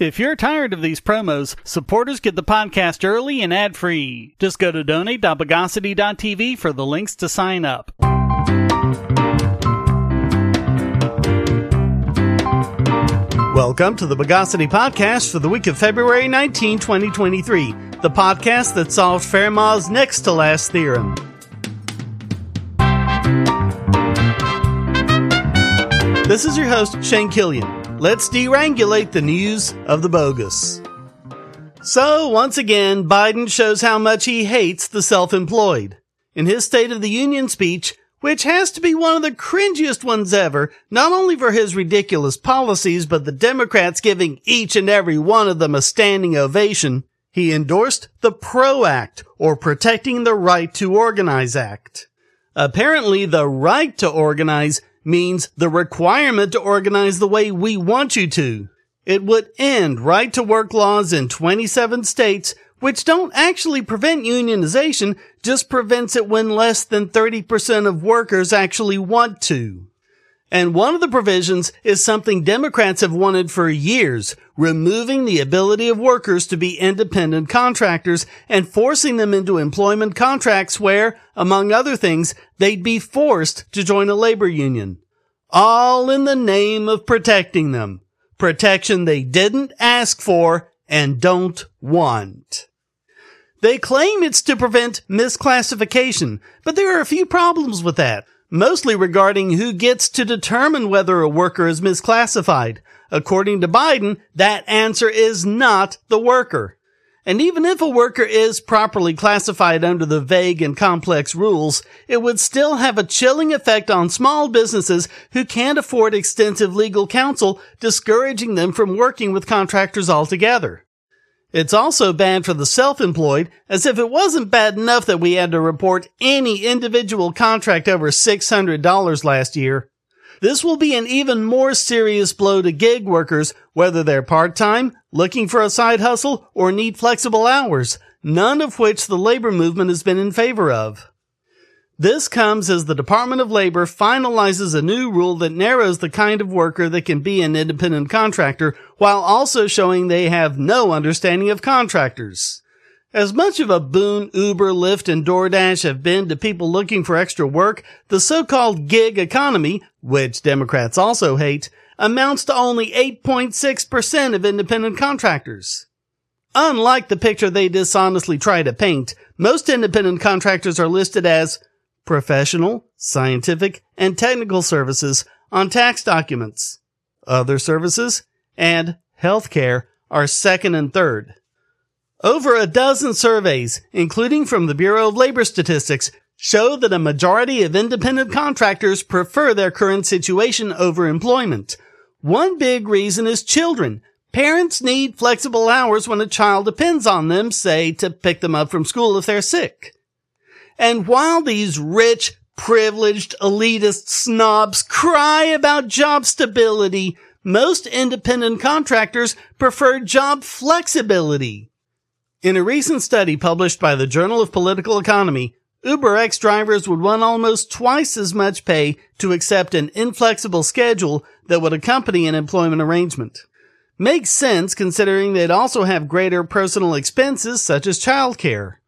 If you're tired of these promos, supporters get the podcast early and ad free. Just go to donate.bogosity.tv for the links to sign up. Welcome to the Bogosity Podcast for the week of February 19, 2023, the podcast that solved Fermat's next to last theorem. This is your host, Shane Killian. Let's derangulate the news of the bogus. So, once again, Biden shows how much he hates the self-employed. In his State of the Union speech, which has to be one of the cringiest ones ever, not only for his ridiculous policies, but the Democrats giving each and every one of them a standing ovation, he endorsed the PRO Act, or Protecting the Right to Organize Act. Apparently, the right to organize means the requirement to organize the way we want you to. It would end right to work laws in 27 states, which don't actually prevent unionization, just prevents it when less than 30% of workers actually want to. And one of the provisions is something Democrats have wanted for years, removing the ability of workers to be independent contractors and forcing them into employment contracts where, among other things, they'd be forced to join a labor union. All in the name of protecting them. Protection they didn't ask for and don't want. They claim it's to prevent misclassification, but there are a few problems with that mostly regarding who gets to determine whether a worker is misclassified. According to Biden, that answer is not the worker. And even if a worker is properly classified under the vague and complex rules, it would still have a chilling effect on small businesses who can't afford extensive legal counsel, discouraging them from working with contractors altogether. It's also bad for the self-employed, as if it wasn't bad enough that we had to report any individual contract over $600 last year. This will be an even more serious blow to gig workers, whether they're part-time, looking for a side hustle, or need flexible hours, none of which the labor movement has been in favor of. This comes as the Department of Labor finalizes a new rule that narrows the kind of worker that can be an independent contractor while also showing they have no understanding of contractors. As much of a boon Uber, Lyft, and DoorDash have been to people looking for extra work, the so-called gig economy, which Democrats also hate, amounts to only 8.6% of independent contractors. Unlike the picture they dishonestly try to paint, most independent contractors are listed as professional, scientific, and technical services on tax documents. Other services and healthcare are second and third. Over a dozen surveys, including from the Bureau of Labor Statistics, show that a majority of independent contractors prefer their current situation over employment. One big reason is children. Parents need flexible hours when a child depends on them, say, to pick them up from school if they're sick. And while these rich, privileged, elitist snobs cry about job stability, most independent contractors prefer job flexibility. In a recent study published by the Journal of Political Economy, UberX drivers would want almost twice as much pay to accept an inflexible schedule that would accompany an employment arrangement. Makes sense considering they'd also have greater personal expenses such as childcare.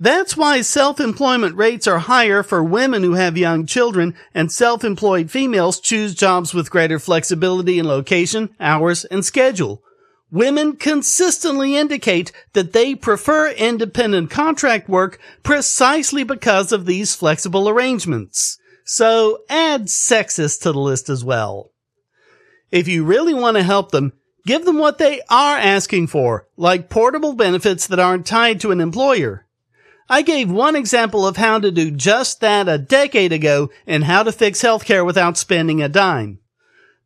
That's why self-employment rates are higher for women who have young children and self-employed females choose jobs with greater flexibility in location, hours, and schedule. Women consistently indicate that they prefer independent contract work precisely because of these flexible arrangements. So add sexist to the list as well. If you really want to help them, give them what they are asking for, like portable benefits that aren't tied to an employer. I gave one example of how to do just that a decade ago and how to fix healthcare without spending a dime.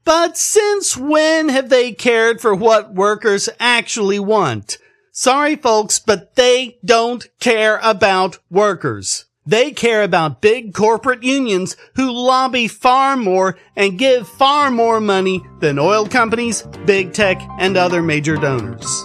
But since when have they cared for what workers actually want? Sorry folks, but they don't care about workers. They care about big corporate unions who lobby far more and give far more money than oil companies, big tech, and other major donors.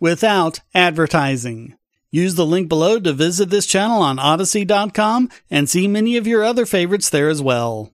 without advertising. Use the link below to visit this channel on Odysee.com and see many of your other favorites there as well.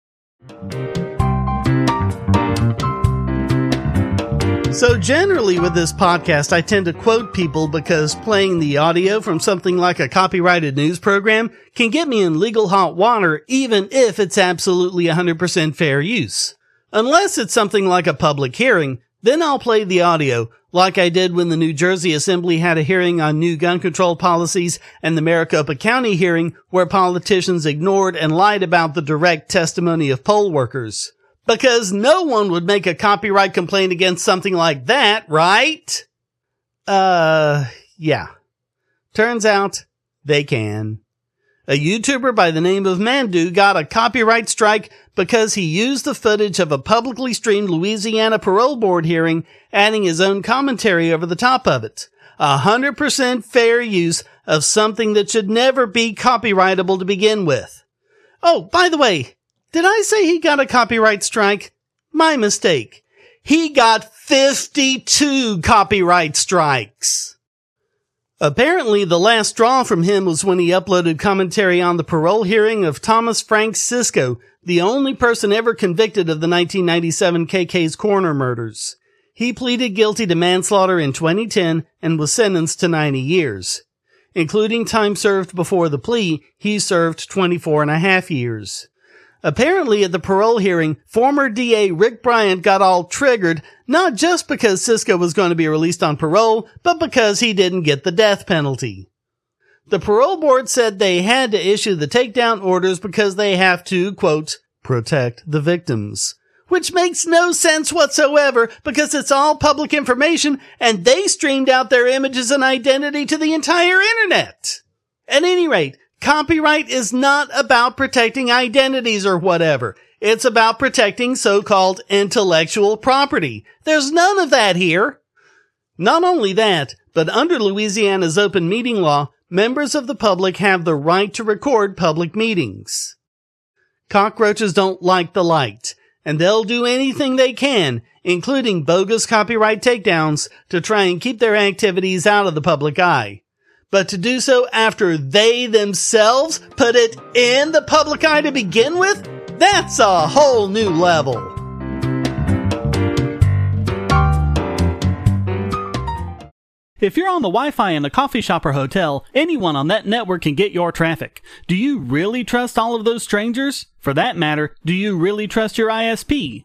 So, generally, with this podcast, I tend to quote people because playing the audio from something like a copyrighted news program can get me in legal hot water, even if it's absolutely 100% fair use. Unless it's something like a public hearing, then I'll play the audio, like I did when the New Jersey Assembly had a hearing on new gun control policies and the Maricopa County hearing where politicians ignored and lied about the direct testimony of poll workers. Because no one would make a copyright complaint against something like that, right? Uh, yeah. Turns out they can. A YouTuber by the name of Mandu got a copyright strike because he used the footage of a publicly streamed Louisiana parole board hearing, adding his own commentary over the top of it. A hundred percent fair use of something that should never be copyrightable to begin with. Oh, by the way, did I say he got a copyright strike? My mistake. He got 52 copyright strikes. Apparently, the last straw from him was when he uploaded commentary on the parole hearing of Thomas Frank Cisco, the only person ever convicted of the 1997 KK's Corner murders. He pleaded guilty to manslaughter in 2010 and was sentenced to 90 years. Including time served before the plea, he served 24 and a half years. Apparently at the parole hearing, former DA Rick Bryant got all triggered, not just because Cisco was going to be released on parole, but because he didn't get the death penalty. The parole board said they had to issue the takedown orders because they have to, quote, protect the victims. Which makes no sense whatsoever because it's all public information and they streamed out their images and identity to the entire internet. At any rate, Copyright is not about protecting identities or whatever. It's about protecting so-called intellectual property. There's none of that here. Not only that, but under Louisiana's open meeting law, members of the public have the right to record public meetings. Cockroaches don't like the light, and they'll do anything they can, including bogus copyright takedowns, to try and keep their activities out of the public eye but to do so after they themselves put it in the public eye to begin with, that's a whole new level. If you're on the Wi Fi in a coffee shop or hotel, anyone on that network can get your traffic. Do you really trust all of those strangers? For that matter, do you really trust your ISP?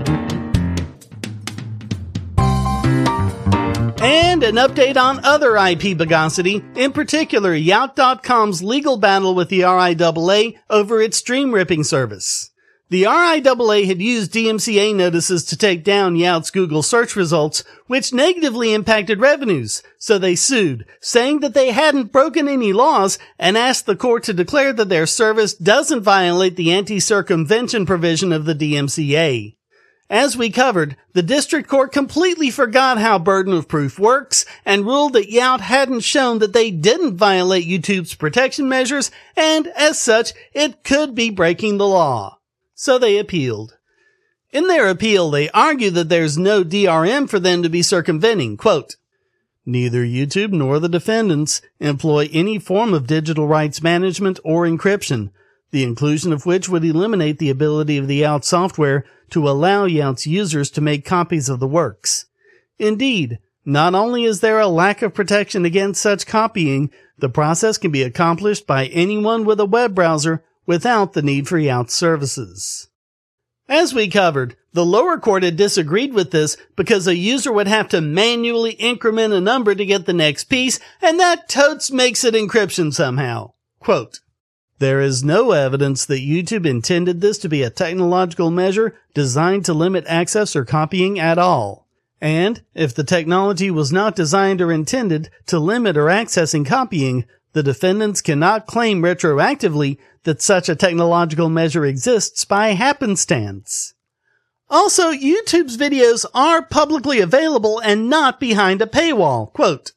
And an update on other IP bogosity, in particular Yout.com's legal battle with the RIAA over its stream ripping service. The RIAA had used DMCA notices to take down Yout's Google search results, which negatively impacted revenues, so they sued, saying that they hadn't broken any laws and asked the court to declare that their service doesn't violate the anti-circumvention provision of the DMCA. As we covered, the district court completely forgot how burden of proof works and ruled that Yout hadn't shown that they didn't violate YouTube's protection measures and as such, it could be breaking the law so they appealed. In their appeal, they argue that there's no DRM for them to be circumventing. Quote, Neither YouTube nor the defendants employ any form of digital rights management or encryption, the inclusion of which would eliminate the ability of the Yout software to allow Yout's users to make copies of the works. Indeed, not only is there a lack of protection against such copying, the process can be accomplished by anyone with a web browser without the need for Yout services. As we covered, the lower court had disagreed with this because a user would have to manually increment a number to get the next piece, and that totes makes it encryption somehow. Quote, there is no evidence that YouTube intended this to be a technological measure designed to limit access or copying at all. And if the technology was not designed or intended to limit or accessing copying, the defendants cannot claim retroactively that such a technological measure exists by happenstance. Also, YouTube's videos are publicly available and not behind a paywall. Quote,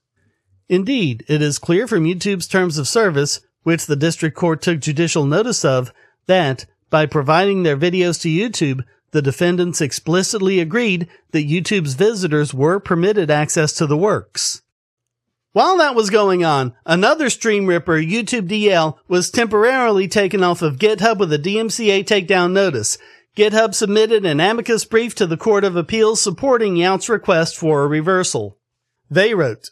Indeed, it is clear from YouTube's terms of service, which the district court took judicial notice of, that by providing their videos to YouTube, the defendants explicitly agreed that YouTube's visitors were permitted access to the works. While that was going on, another stream ripper, YouTube DL, was temporarily taken off of GitHub with a DMCA takedown notice. GitHub submitted an amicus brief to the Court of Appeals supporting Yout's request for a reversal. They wrote,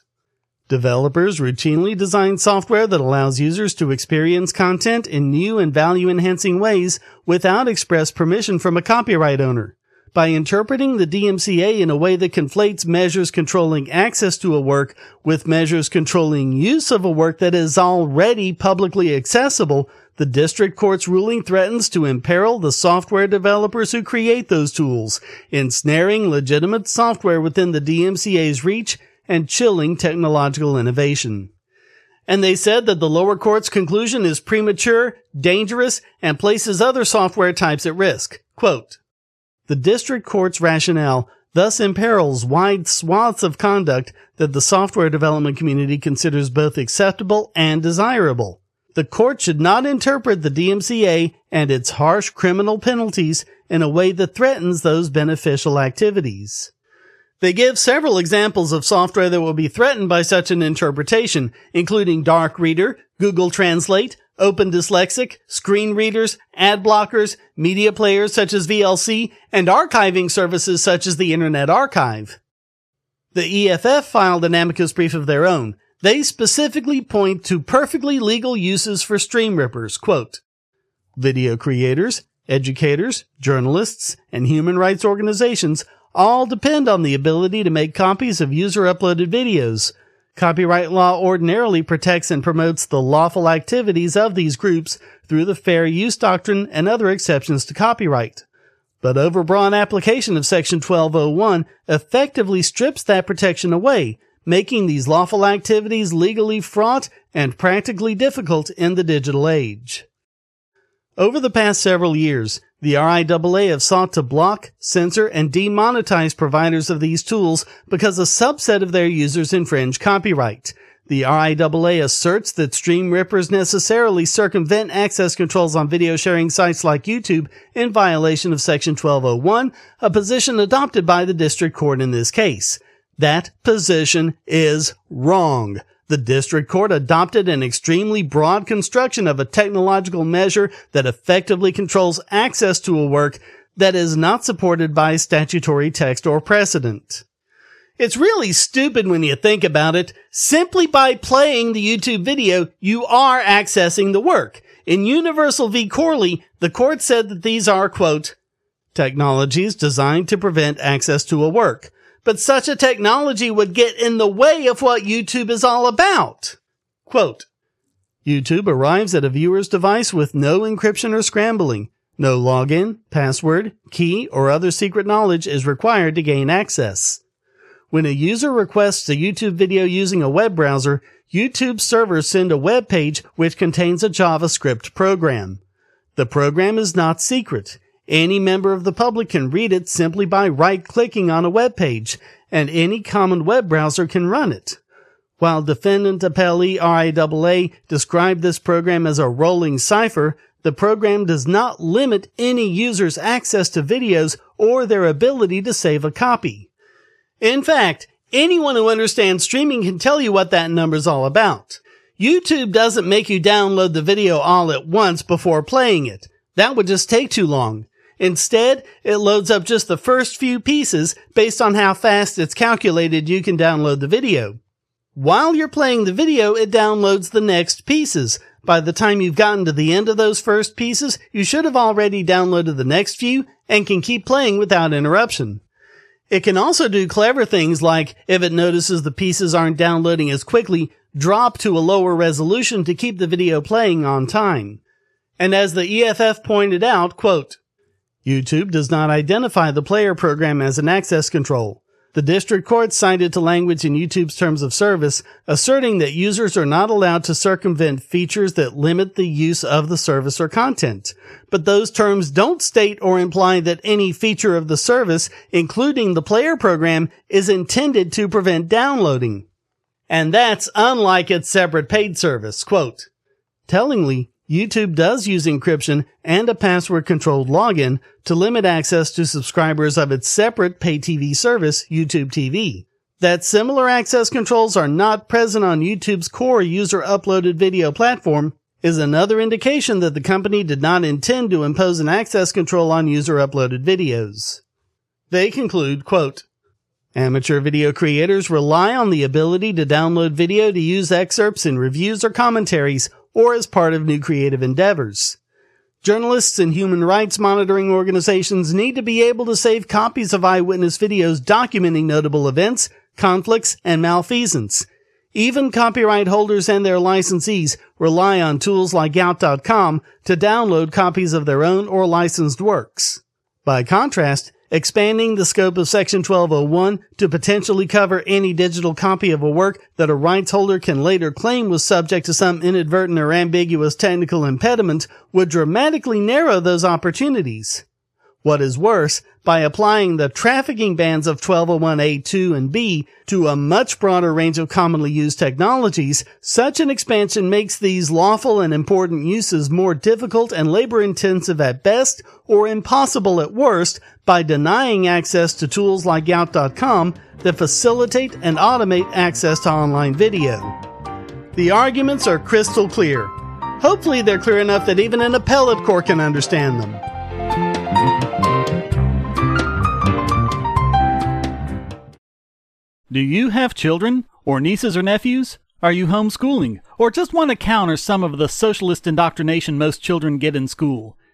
Developers routinely design software that allows users to experience content in new and value enhancing ways without express permission from a copyright owner. By interpreting the DMCA in a way that conflates measures controlling access to a work with measures controlling use of a work that is already publicly accessible, the district court's ruling threatens to imperil the software developers who create those tools, ensnaring legitimate software within the DMCA's reach and chilling technological innovation. And they said that the lower court's conclusion is premature, dangerous, and places other software types at risk. Quote, the district court's rationale thus imperils wide swaths of conduct that the software development community considers both acceptable and desirable. The court should not interpret the DMCA and its harsh criminal penalties in a way that threatens those beneficial activities. They give several examples of software that will be threatened by such an interpretation, including Dark Reader, Google Translate, Open Dyslexic, screen readers, ad blockers, media players such as VLC, and archiving services such as the Internet Archive. The EFF filed an amicus brief of their own. They specifically point to perfectly legal uses for stream rippers, quote, video creators, educators, journalists, and human rights organizations all depend on the ability to make copies of user uploaded videos, Copyright law ordinarily protects and promotes the lawful activities of these groups through the fair use doctrine and other exceptions to copyright. But overbroad application of section 1201 effectively strips that protection away, making these lawful activities legally fraught and practically difficult in the digital age. Over the past several years, the RIAA have sought to block, censor, and demonetize providers of these tools because a subset of their users infringe copyright. The RIAA asserts that stream rippers necessarily circumvent access controls on video sharing sites like YouTube in violation of Section 1201, a position adopted by the district court in this case. That position is wrong the district court adopted an extremely broad construction of a technological measure that effectively controls access to a work that is not supported by statutory text or precedent. It's really stupid when you think about it. Simply by playing the YouTube video, you are accessing the work. In Universal v. Corley, the court said that these are, quote, technologies designed to prevent access to a work but such a technology would get in the way of what YouTube is all about. Quote, YouTube arrives at a viewer's device with no encryption or scrambling. No login, password, key, or other secret knowledge is required to gain access. When a user requests a YouTube video using a web browser, YouTube servers send a web page which contains a JavaScript program. The program is not secret. Any member of the public can read it simply by right clicking on a web page, and any common web browser can run it. While defendant appellee RIAA described this program as a rolling cipher, the program does not limit any user's access to videos or their ability to save a copy. In fact, anyone who understands streaming can tell you what that number's all about. YouTube doesn't make you download the video all at once before playing it. That would just take too long. Instead, it loads up just the first few pieces based on how fast it's calculated you can download the video. While you're playing the video, it downloads the next pieces. By the time you've gotten to the end of those first pieces, you should have already downloaded the next few and can keep playing without interruption. It can also do clever things like, if it notices the pieces aren't downloading as quickly, drop to a lower resolution to keep the video playing on time. And as the EFF pointed out, quote, YouTube does not identify the player program as an access control. The district court cited to language in YouTube's terms of service, asserting that users are not allowed to circumvent features that limit the use of the service or content. But those terms don't state or imply that any feature of the service, including the player program, is intended to prevent downloading. And that's unlike its separate paid service. Quote, Tellingly, YouTube does use encryption and a password controlled login to limit access to subscribers of its separate pay TV service, YouTube TV. That similar access controls are not present on YouTube's core user uploaded video platform is another indication that the company did not intend to impose an access control on user uploaded videos. They conclude, quote, Amateur video creators rely on the ability to download video to use excerpts in reviews or commentaries or as part of new creative endeavors. Journalists and human rights monitoring organizations need to be able to save copies of eyewitness videos documenting notable events, conflicts, and malfeasance. Even copyright holders and their licensees rely on tools like Yout.com to download copies of their own or licensed works. By contrast, expanding the scope of Section 1201 to potentially cover any digital copy of a work that a rights holder can later claim was subject to some inadvertent or ambiguous technical impediment would dramatically narrow those opportunities. What is worse, by applying the trafficking bans of 1201A2 and B to a much broader range of commonly used technologies, such an expansion makes these lawful and important uses more difficult and labor intensive at best or impossible at worst by denying access to tools like Yout.com that facilitate and automate access to online video. The arguments are crystal clear. Hopefully they're clear enough that even an appellate court can understand them. Do you have children, or nieces or nephews? Are you homeschooling, or just want to counter some of the socialist indoctrination most children get in school?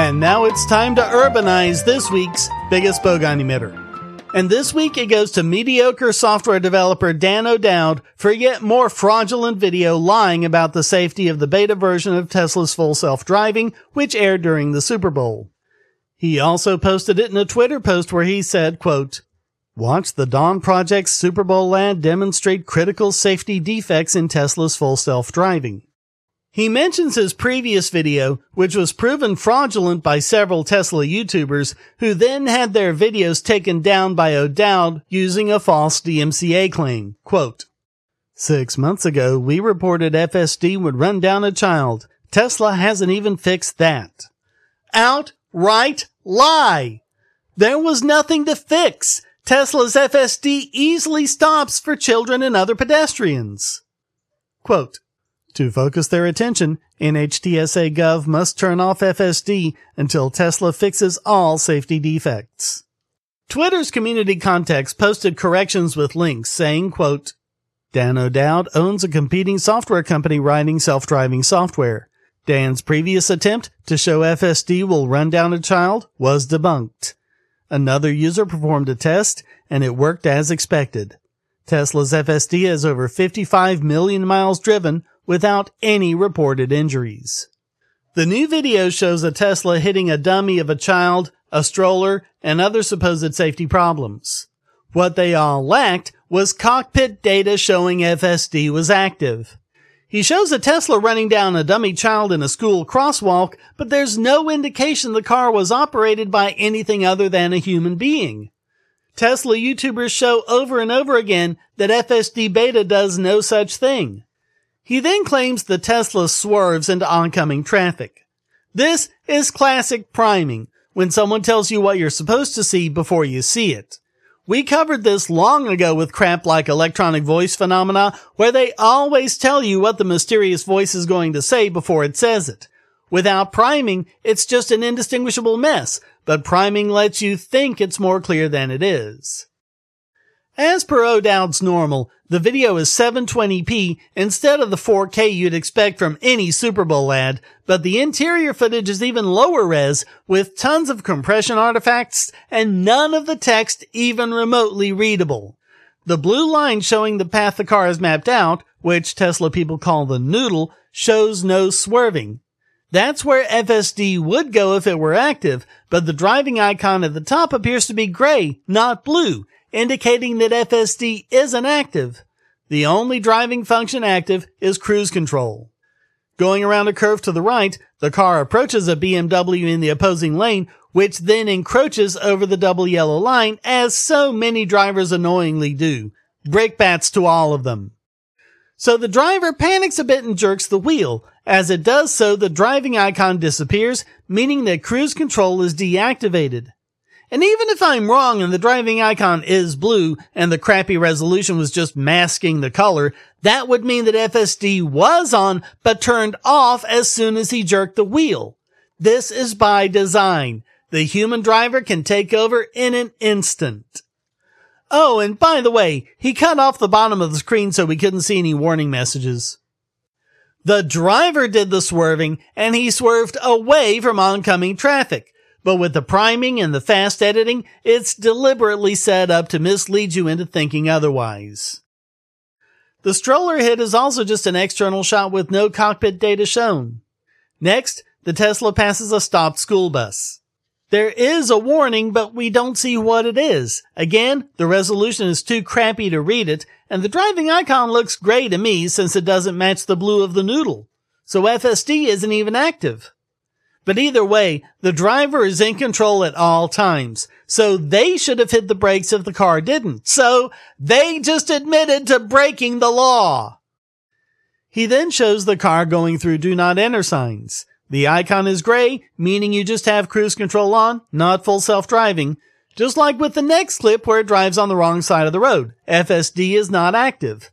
And now it's time to urbanize this week's biggest bogon emitter. And this week it goes to mediocre software developer Dan O'Dowd for yet more fraudulent video lying about the safety of the beta version of Tesla's full self-driving, which aired during the Super Bowl. He also posted it in a Twitter post where he said, quote, Watch the Dawn Project's Super Bowl ad demonstrate critical safety defects in Tesla's full self-driving. He mentions his previous video, which was proven fraudulent by several Tesla YouTubers who then had their videos taken down by O'Dowd using a false DMCA claim. Quote, Six months ago, we reported FSD would run down a child. Tesla hasn't even fixed that. Outright lie! There was nothing to fix. Tesla's FSD easily stops for children and other pedestrians. Quote, to focus their attention, NHTSA Gov must turn off FSD until Tesla fixes all safety defects. Twitter's community context posted corrections with links saying, quote, Dan O'Dowd owns a competing software company writing self-driving software. Dan's previous attempt to show FSD will run down a child was debunked. Another user performed a test and it worked as expected. Tesla's FSD has over 55 million miles driven without any reported injuries. The new video shows a Tesla hitting a dummy of a child, a stroller, and other supposed safety problems. What they all lacked was cockpit data showing FSD was active. He shows a Tesla running down a dummy child in a school crosswalk, but there's no indication the car was operated by anything other than a human being. Tesla YouTubers show over and over again that FSD beta does no such thing. He then claims the Tesla swerves into oncoming traffic. This is classic priming, when someone tells you what you're supposed to see before you see it. We covered this long ago with crap like electronic voice phenomena, where they always tell you what the mysterious voice is going to say before it says it. Without priming, it's just an indistinguishable mess, but priming lets you think it's more clear than it is. As per O'Dowd's normal, the video is 720p instead of the 4K you'd expect from any Super Bowl ad, but the interior footage is even lower res with tons of compression artifacts and none of the text even remotely readable. The blue line showing the path the car is mapped out, which Tesla people call the noodle, shows no swerving. That's where FSD would go if it were active, but the driving icon at the top appears to be gray, not blue, indicating that FSD isn't active. The only driving function active is cruise control. Going around a curve to the right, the car approaches a BMW in the opposing lane, which then encroaches over the double yellow line as so many drivers annoyingly do. Brickbats to all of them. So the driver panics a bit and jerks the wheel. As it does so, the driving icon disappears, meaning that cruise control is deactivated. And even if I'm wrong and the driving icon is blue and the crappy resolution was just masking the color, that would mean that FSD was on but turned off as soon as he jerked the wheel. This is by design. The human driver can take over in an instant. Oh, and by the way, he cut off the bottom of the screen so we couldn't see any warning messages. The driver did the swerving and he swerved away from oncoming traffic. But with the priming and the fast editing, it's deliberately set up to mislead you into thinking otherwise. The stroller hit is also just an external shot with no cockpit data shown. Next, the Tesla passes a stopped school bus. There is a warning, but we don't see what it is. Again, the resolution is too crappy to read it, and the driving icon looks gray to me since it doesn't match the blue of the noodle. So FSD isn't even active. But either way, the driver is in control at all times. So they should have hit the brakes if the car didn't. So they just admitted to breaking the law. He then shows the car going through do not enter signs. The icon is gray, meaning you just have cruise control on, not full self-driving. Just like with the next clip where it drives on the wrong side of the road. FSD is not active.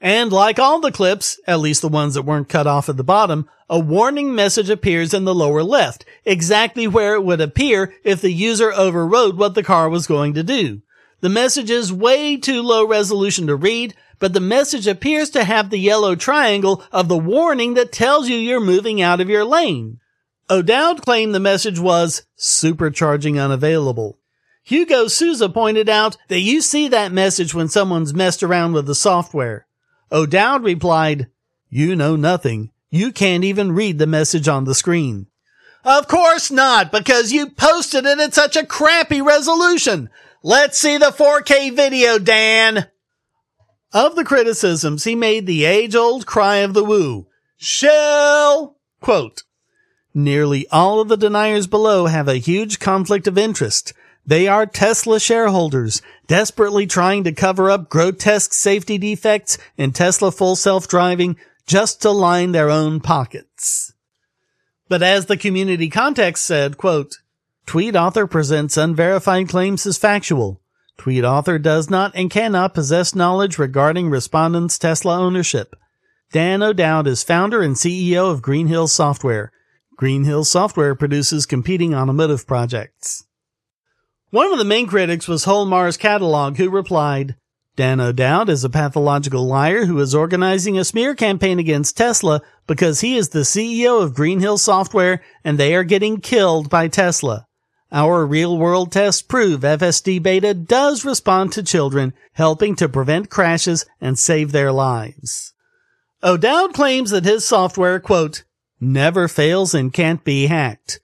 And like all the clips, at least the ones that weren't cut off at the bottom, a warning message appears in the lower left, exactly where it would appear if the user overrode what the car was going to do. The message is way too low resolution to read, but the message appears to have the yellow triangle of the warning that tells you you're moving out of your lane. O'Dowd claimed the message was supercharging unavailable. Hugo Souza pointed out that you see that message when someone's messed around with the software. O'Dowd replied, You know nothing. You can't even read the message on the screen. Of course not, because you posted it at such a crappy resolution. Let's see the 4K video, Dan. Of the criticisms, he made the age old cry of the woo. Shell! Quote, Nearly all of the deniers below have a huge conflict of interest. They are Tesla shareholders, desperately trying to cover up grotesque safety defects in Tesla full self-driving just to line their own pockets. But as the community context said, quote, Tweet author presents unverified claims as factual. Tweet author does not and cannot possess knowledge regarding respondents' Tesla ownership. Dan O'Dowd is founder and CEO of Green Hills Software. Green Hills Software produces competing automotive projects. One of the main critics was Whole Mars Catalog, who replied, Dan O'Dowd is a pathological liar who is organizing a smear campaign against Tesla because he is the CEO of Green Hills Software and they are getting killed by Tesla. Our real world tests prove FSD beta does respond to children, helping to prevent crashes and save their lives. O'Dowd claims that his software, quote, never fails and can't be hacked.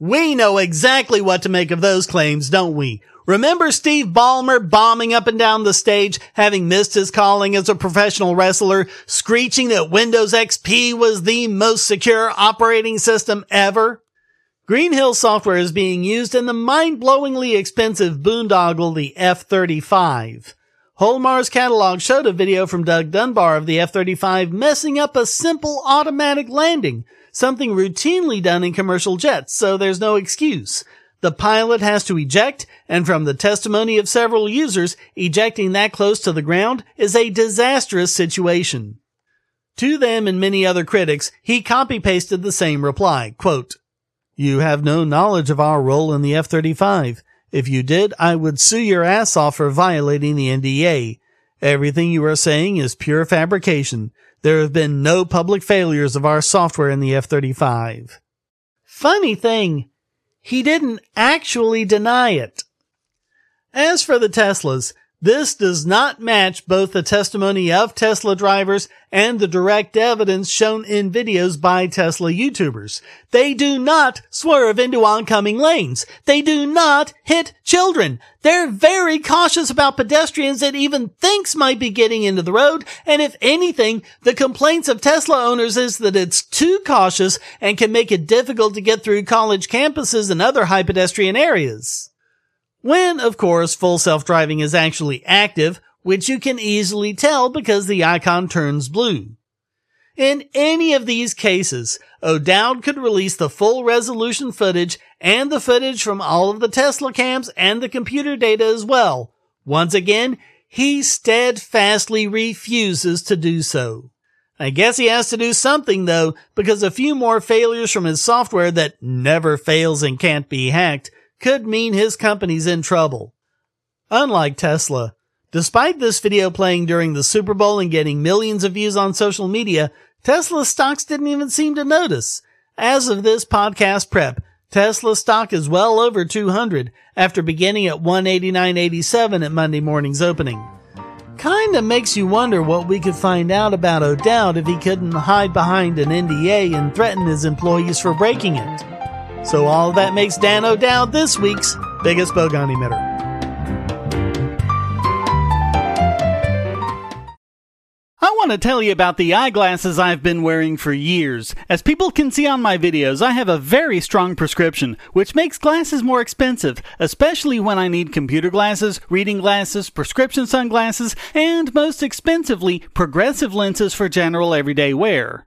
We know exactly what to make of those claims, don't we? Remember Steve Ballmer bombing up and down the stage, having missed his calling as a professional wrestler, screeching that Windows XP was the most secure operating system ever? Green Hills software is being used in the mind-blowingly expensive boondoggle, the F-35. Whole Mars Catalog showed a video from Doug Dunbar of the F-35 messing up a simple automatic landing, something routinely done in commercial jets, so there's no excuse. The pilot has to eject, and from the testimony of several users, ejecting that close to the ground is a disastrous situation. To them and many other critics, he copy-pasted the same reply, quote, You have no knowledge of our role in the F-35. If you did, I would sue your ass off for violating the NDA. Everything you are saying is pure fabrication. There have been no public failures of our software in the F-35. Funny thing, he didn't actually deny it. As for the Teslas, this does not match both the testimony of Tesla drivers and the direct evidence shown in videos by Tesla YouTubers. They do not swerve into oncoming lanes. They do not hit children. They're very cautious about pedestrians that even thinks might be getting into the road. And if anything, the complaints of Tesla owners is that it's too cautious and can make it difficult to get through college campuses and other high pedestrian areas. When, of course, full self-driving is actually active, which you can easily tell because the icon turns blue. In any of these cases, O'Dowd could release the full resolution footage and the footage from all of the Tesla cams and the computer data as well. Once again, he steadfastly refuses to do so. I guess he has to do something though, because a few more failures from his software that never fails and can't be hacked could mean his company's in trouble. Unlike Tesla, despite this video playing during the Super Bowl and getting millions of views on social media, Tesla stocks didn't even seem to notice. As of this podcast prep, Tesla stock is well over 200 after beginning at 189.87 at Monday morning's opening. Kinda makes you wonder what we could find out about O'Dowd if he couldn't hide behind an NDA and threaten his employees for breaking it. So all that makes Dan O'Dowd this week's biggest bogon emitter. I want to tell you about the eyeglasses I've been wearing for years. As people can see on my videos, I have a very strong prescription, which makes glasses more expensive, especially when I need computer glasses, reading glasses, prescription sunglasses, and most expensively, progressive lenses for general everyday wear.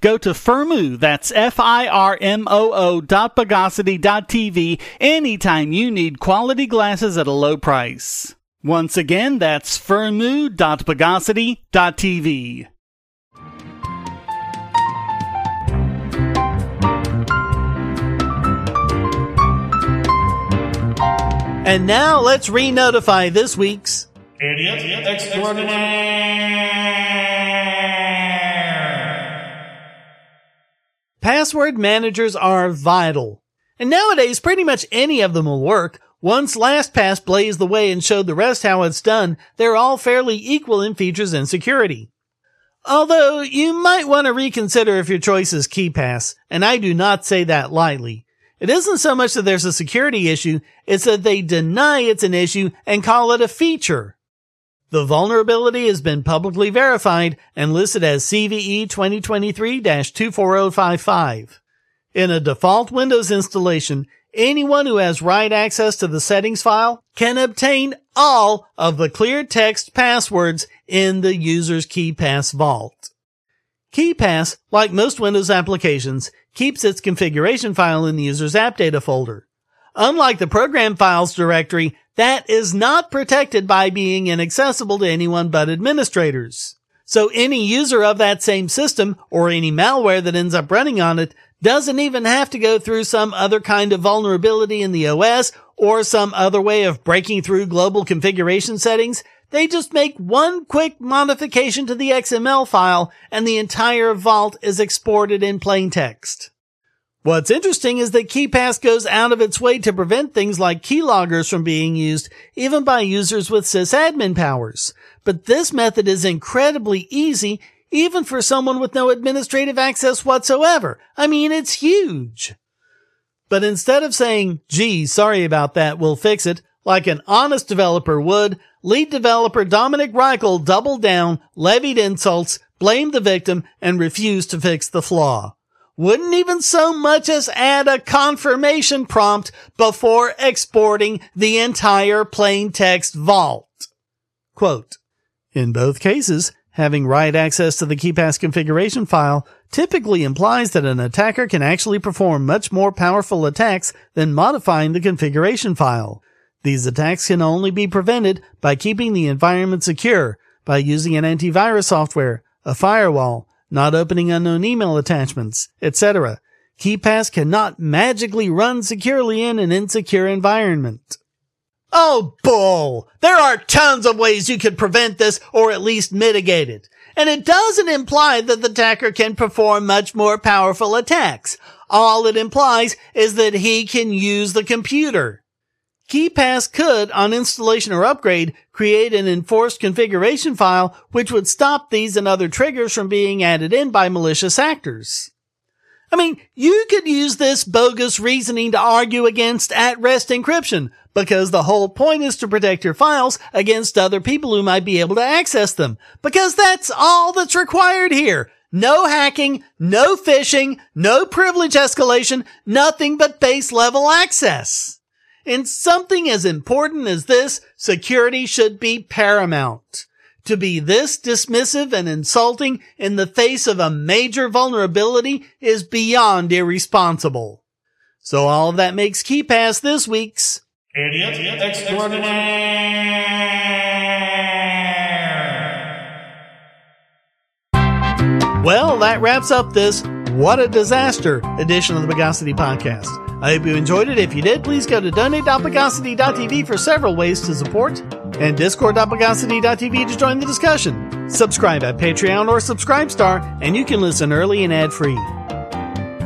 Go to Firmoo, that's F-I-R-M-O-O dot Bogosity dot TV anytime you need quality glasses at a low price. Once again, that's Firmoo dot Bogosity dot TV. And now let's re-notify this week's Idiot Extraordinaire. Password managers are vital. And nowadays, pretty much any of them will work. Once LastPass blazed the way and showed the rest how it's done, they're all fairly equal in features and security. Although you might want to reconsider if your choice is KeePass, and I do not say that lightly. It isn't so much that there's a security issue, it's that they deny it's an issue and call it a feature. The vulnerability has been publicly verified and listed as CVE 2023-24055. In a default Windows installation, anyone who has write access to the settings file can obtain all of the clear text passwords in the user's KeePass vault. KeePass, like most Windows applications, keeps its configuration file in the user's app data folder. Unlike the program files directory, that is not protected by being inaccessible to anyone but administrators. So any user of that same system or any malware that ends up running on it doesn't even have to go through some other kind of vulnerability in the OS or some other way of breaking through global configuration settings. They just make one quick modification to the XML file and the entire vault is exported in plain text. What's interesting is that KeePass goes out of its way to prevent things like keyloggers from being used, even by users with sysadmin powers. But this method is incredibly easy, even for someone with no administrative access whatsoever. I mean, it's huge. But instead of saying, gee, sorry about that, we'll fix it, like an honest developer would, lead developer Dominik Reichl doubled down, levied insults, blamed the victim, and refused to fix the flaw wouldn't even so much as add a confirmation prompt before exporting the entire plain text vault. Quote, in both cases, having write access to the KeePass configuration file typically implies that an attacker can actually perform much more powerful attacks than modifying the configuration file. These attacks can only be prevented by keeping the environment secure, by using an antivirus software, a firewall, not opening unknown email attachments, etc. KeePass cannot magically run securely in an insecure environment. Oh, bull! There are tons of ways you could prevent this or at least mitigate it. And it doesn't imply that the attacker can perform much more powerful attacks. All it implies is that he can use the computer. KeePass could, on installation or upgrade, create an enforced configuration file which would stop these and other triggers from being added in by malicious actors. I mean, you could use this bogus reasoning to argue against at-rest encryption, because the whole point is to protect your files against other people who might be able to access them, because that's all that's required here. No hacking, no phishing, no privilege escalation, nothing but base level access. In something as important as this, security should be paramount. To be this dismissive and insulting in the face of a major vulnerability is beyond irresponsible. So all of that makes KeePass this week's Idiot Extraordinaire. Well, that wraps up this What a Disaster edition of the Bogosity Podcast. I hope you enjoyed it. If you did, please go to donate.bogosity.tv for several ways to support and discord.bogosity.tv to join the discussion. Subscribe at Patreon or Subscribestar, and you can listen early and ad free.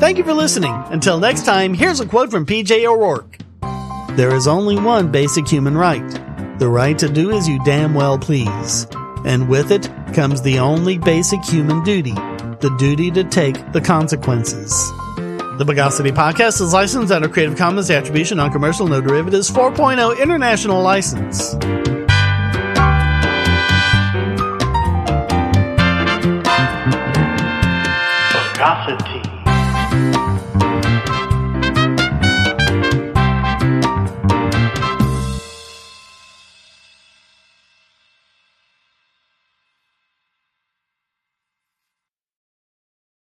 Thank you for listening. Until next time, here's a quote from PJ O'Rourke There is only one basic human right the right to do as you damn well please. And with it comes the only basic human duty the duty to take the consequences. The Bogosity Podcast is licensed under Creative Commons Attribution Non-Commercial No Derivatives 4.0 International License. Bogosity.